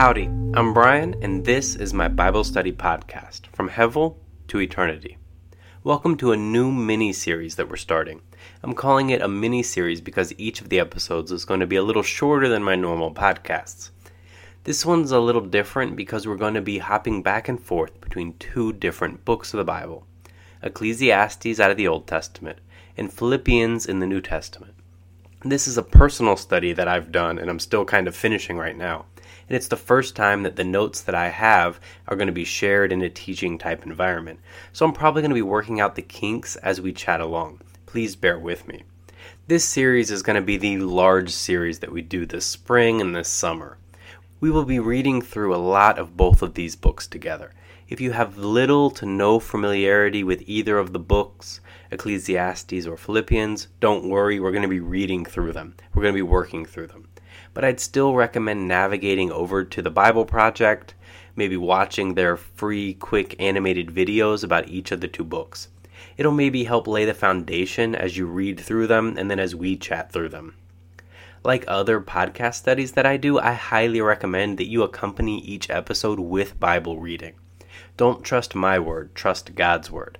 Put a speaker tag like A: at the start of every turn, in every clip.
A: Howdy, I'm Brian, and this is my Bible study podcast, From Hevel to Eternity. Welcome to a new mini series that we're starting. I'm calling it a mini series because each of the episodes is going to be a little shorter than my normal podcasts. This one's a little different because we're going to be hopping back and forth between two different books of the Bible Ecclesiastes out of the Old Testament and Philippians in the New Testament. This is a personal study that I've done and I'm still kind of finishing right now and it's the first time that the notes that I have are going to be shared in a teaching type environment. So I'm probably going to be working out the kinks as we chat along. Please bear with me. This series is going to be the large series that we do this spring and this summer. We will be reading through a lot of both of these books together. If you have little to no familiarity with either of the books, Ecclesiastes or Philippians, don't worry, we're going to be reading through them. We're going to be working through them but I'd still recommend navigating over to the Bible Project, maybe watching their free, quick animated videos about each of the two books. It'll maybe help lay the foundation as you read through them and then as we chat through them. Like other podcast studies that I do, I highly recommend that you accompany each episode with Bible reading. Don't trust my word, trust God's word.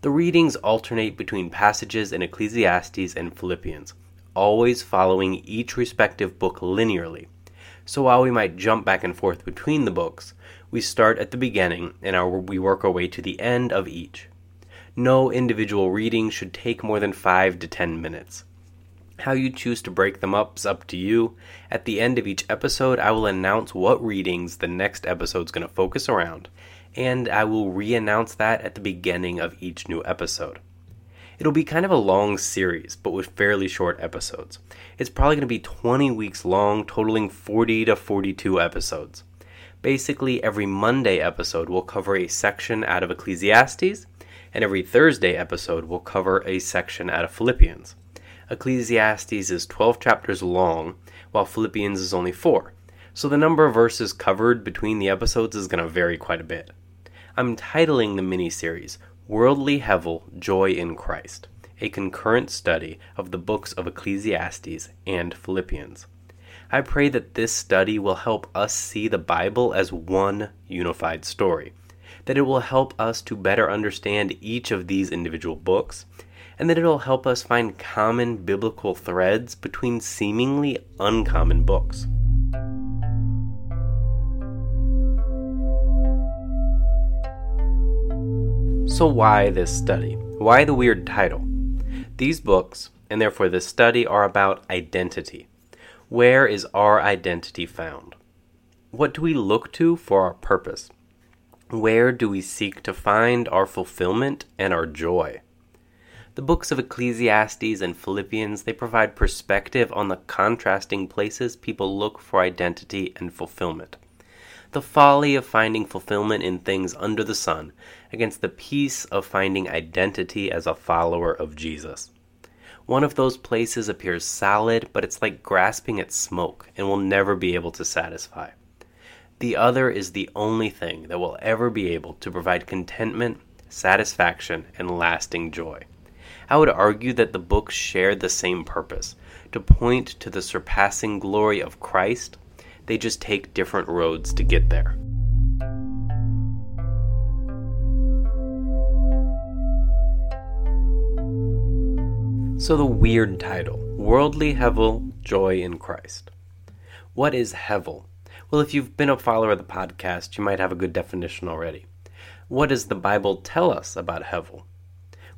A: The readings alternate between passages in Ecclesiastes and Philippians always following each respective book linearly. So while we might jump back and forth between the books, we start at the beginning and our, we work our way to the end of each. No individual reading should take more than 5 to 10 minutes. How you choose to break them up is up to you. At the end of each episode, I will announce what readings the next episode is going to focus around, and I will re announce that at the beginning of each new episode. It'll be kind of a long series, but with fairly short episodes. It's probably going to be 20 weeks long, totaling 40 to 42 episodes. Basically, every Monday episode will cover a section out of Ecclesiastes, and every Thursday episode will cover a section out of Philippians. Ecclesiastes is 12 chapters long, while Philippians is only 4, so the number of verses covered between the episodes is going to vary quite a bit. I'm titling the mini series Worldly Hevel Joy in Christ, a concurrent study of the books of Ecclesiastes and Philippians. I pray that this study will help us see the Bible as one unified story, that it will help us to better understand each of these individual books, and that it will help us find common biblical threads between seemingly uncommon books. So, why this study? Why the weird title? These books, and therefore this study, are about identity. Where is our identity found? What do we look to for our purpose? Where do we seek to find our fulfillment and our joy? The books of Ecclesiastes and Philippians, they provide perspective on the contrasting places people look for identity and fulfillment the folly of finding fulfillment in things under the sun against the peace of finding identity as a follower of Jesus. One of those places appears solid, but it's like grasping at smoke and will never be able to satisfy. The other is the only thing that will ever be able to provide contentment, satisfaction, and lasting joy. I would argue that the books share the same purpose to point to the surpassing glory of Christ they just take different roads to get there. So, the weird title Worldly Hevel Joy in Christ. What is Hevel? Well, if you've been a follower of the podcast, you might have a good definition already. What does the Bible tell us about Hevel?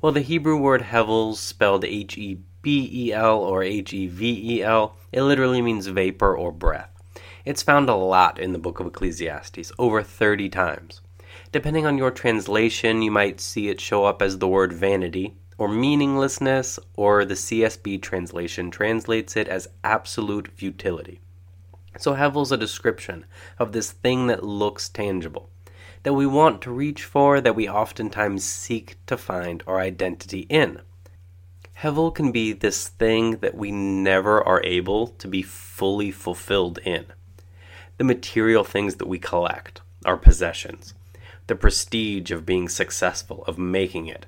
A: Well, the Hebrew word Hevel, spelled H E B E L or H E V E L, it literally means vapor or breath. It's found a lot in the book of Ecclesiastes, over 30 times. Depending on your translation, you might see it show up as the word vanity, or meaninglessness, or the CSB translation translates it as absolute futility. So Hevel's a description of this thing that looks tangible, that we want to reach for, that we oftentimes seek to find our identity in. Hevel can be this thing that we never are able to be fully fulfilled in the material things that we collect, our possessions, the prestige of being successful, of making it,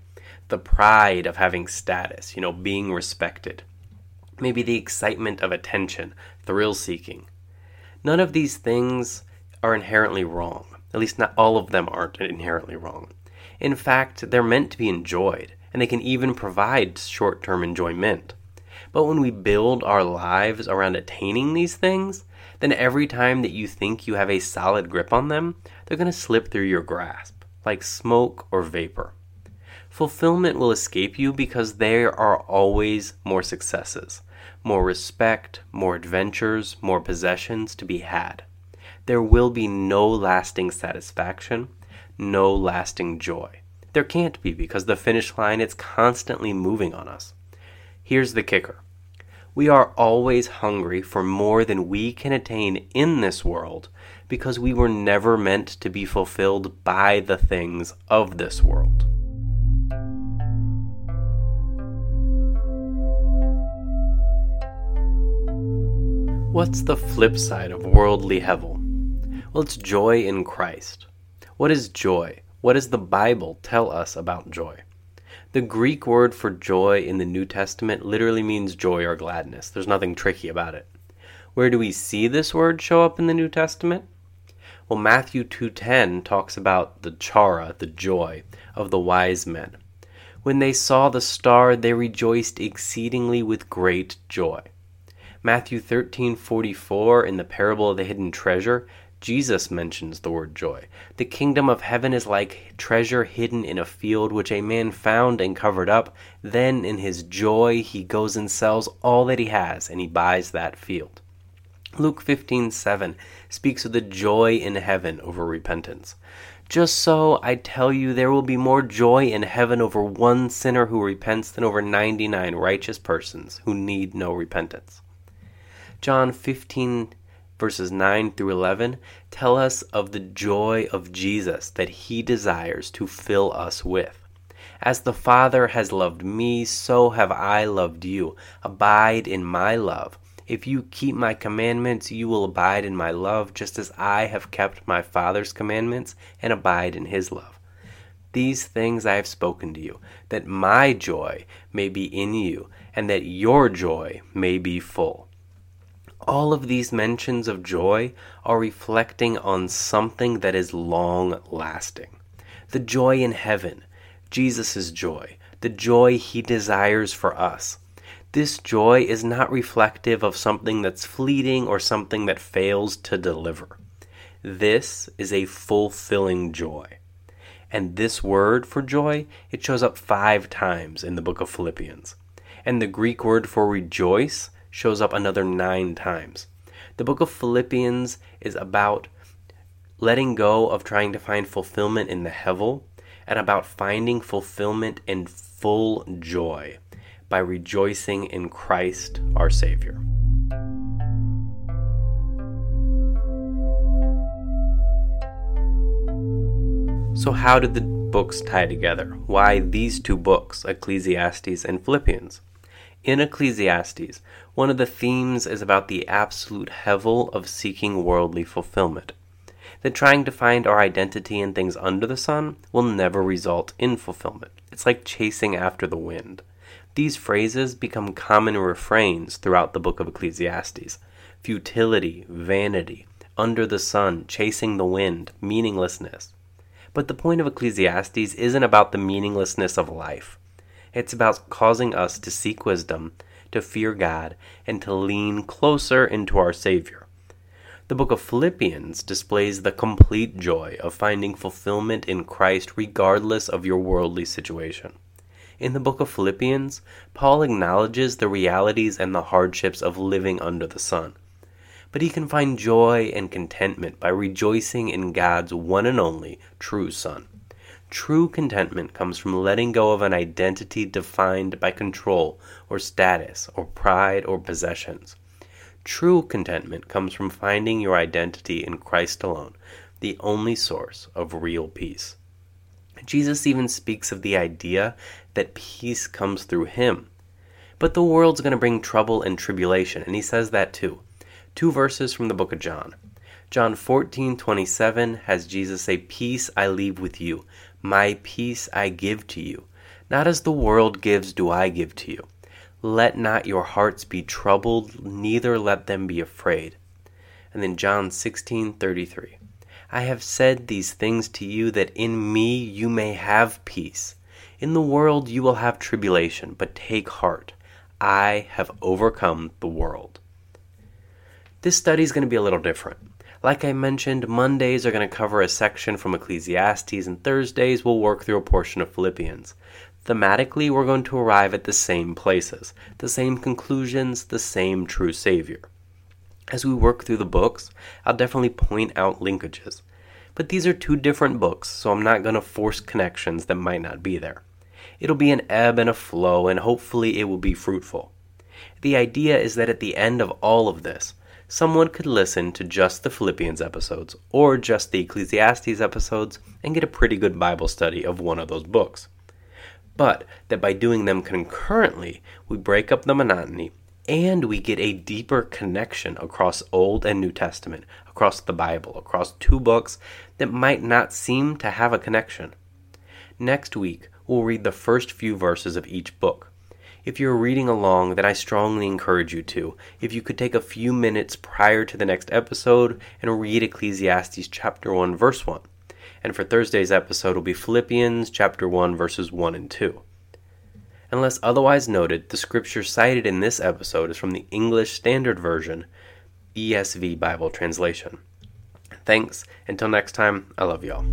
A: the pride of having status, you know, being respected. Maybe the excitement of attention, thrill seeking. None of these things are inherently wrong. At least, not all of them aren't inherently wrong. In fact, they're meant to be enjoyed, and they can even provide short term enjoyment. But when we build our lives around attaining these things, then every time that you think you have a solid grip on them, they're going to slip through your grasp, like smoke or vapor. Fulfillment will escape you because there are always more successes, more respect, more adventures, more possessions to be had. There will be no lasting satisfaction, no lasting joy. There can't be because the finish line is constantly moving on us. Here's the kicker we are always hungry for more than we can attain in this world because we were never meant to be fulfilled by the things of this world. What's the flip side of worldly hevel? Well, it's joy in Christ. What is joy? What does the Bible tell us about joy? The Greek word for joy in the New Testament literally means joy or gladness. There's nothing tricky about it. Where do we see this word show up in the New Testament? Well, Matthew 2:10 talks about the chara, the joy of the wise men. When they saw the star, they rejoiced exceedingly with great joy. Matthew 13:44 in the parable of the hidden treasure, Jesus mentions the word joy. The kingdom of heaven is like treasure hidden in a field which a man found and covered up. Then in his joy he goes and sells all that he has and he buys that field. Luke 15:7 speaks of the joy in heaven over repentance. Just so I tell you there will be more joy in heaven over one sinner who repents than over 99 righteous persons who need no repentance. John 15 verses 9 through 11 tell us of the joy of Jesus that he desires to fill us with. As the Father has loved me, so have I loved you. Abide in my love. If you keep my commandments, you will abide in my love, just as I have kept my Father's commandments and abide in his love. These things I have spoken to you, that my joy may be in you, and that your joy may be full. All of these mentions of joy are reflecting on something that is long lasting. The joy in heaven, Jesus' joy, the joy he desires for us. This joy is not reflective of something that's fleeting or something that fails to deliver. This is a fulfilling joy. And this word for joy, it shows up five times in the book of Philippians. And the Greek word for rejoice shows up another nine times. The book of Philippians is about letting go of trying to find fulfillment in the Hevel and about finding fulfillment in full joy by rejoicing in Christ our Savior. So, how did the books tie together? Why these two books, Ecclesiastes and Philippians? In Ecclesiastes, one of the themes is about the absolute hevel of seeking worldly fulfillment. That trying to find our identity in things under the sun will never result in fulfillment. It's like chasing after the wind. These phrases become common refrains throughout the book of Ecclesiastes futility, vanity, under the sun, chasing the wind, meaninglessness. But the point of Ecclesiastes isn't about the meaninglessness of life. It's about causing us to seek wisdom, to fear God, and to lean closer into our Savior. The book of Philippians displays the complete joy of finding fulfillment in Christ regardless of your worldly situation. In the book of Philippians, Paul acknowledges the realities and the hardships of living under the sun. But he can find joy and contentment by rejoicing in God's one and only true Son. True contentment comes from letting go of an identity defined by control or status or pride or possessions. True contentment comes from finding your identity in Christ alone, the only source of real peace. Jesus even speaks of the idea that peace comes through him. But the world's going to bring trouble and tribulation, and he says that too. Two verses from the book of John. John 14:27 has Jesus say, "Peace I leave with you, my peace I give to you. Not as the world gives do I give to you. Let not your hearts be troubled, neither let them be afraid. And then John 16:33. I have said these things to you that in me you may have peace. In the world you will have tribulation, but take heart. I have overcome the world. This study is going to be a little different. Like I mentioned, Mondays are going to cover a section from Ecclesiastes, and Thursdays we'll work through a portion of Philippians. Thematically, we're going to arrive at the same places, the same conclusions, the same true Savior. As we work through the books, I'll definitely point out linkages. But these are two different books, so I'm not going to force connections that might not be there. It'll be an ebb and a flow, and hopefully it will be fruitful. The idea is that at the end of all of this, someone could listen to just the Philippians episodes or just the Ecclesiastes episodes and get a pretty good Bible study of one of those books. But that by doing them concurrently, we break up the monotony and we get a deeper connection across Old and New Testament, across the Bible, across two books that might not seem to have a connection. Next week, we'll read the first few verses of each book. If you're reading along, then I strongly encourage you to. If you could take a few minutes prior to the next episode and read Ecclesiastes chapter 1 verse 1. And for Thursday's episode will be Philippians chapter 1 verses 1 and 2. Unless otherwise noted, the scripture cited in this episode is from the English Standard Version, ESV Bible translation. Thanks. Until next time, I love y'all.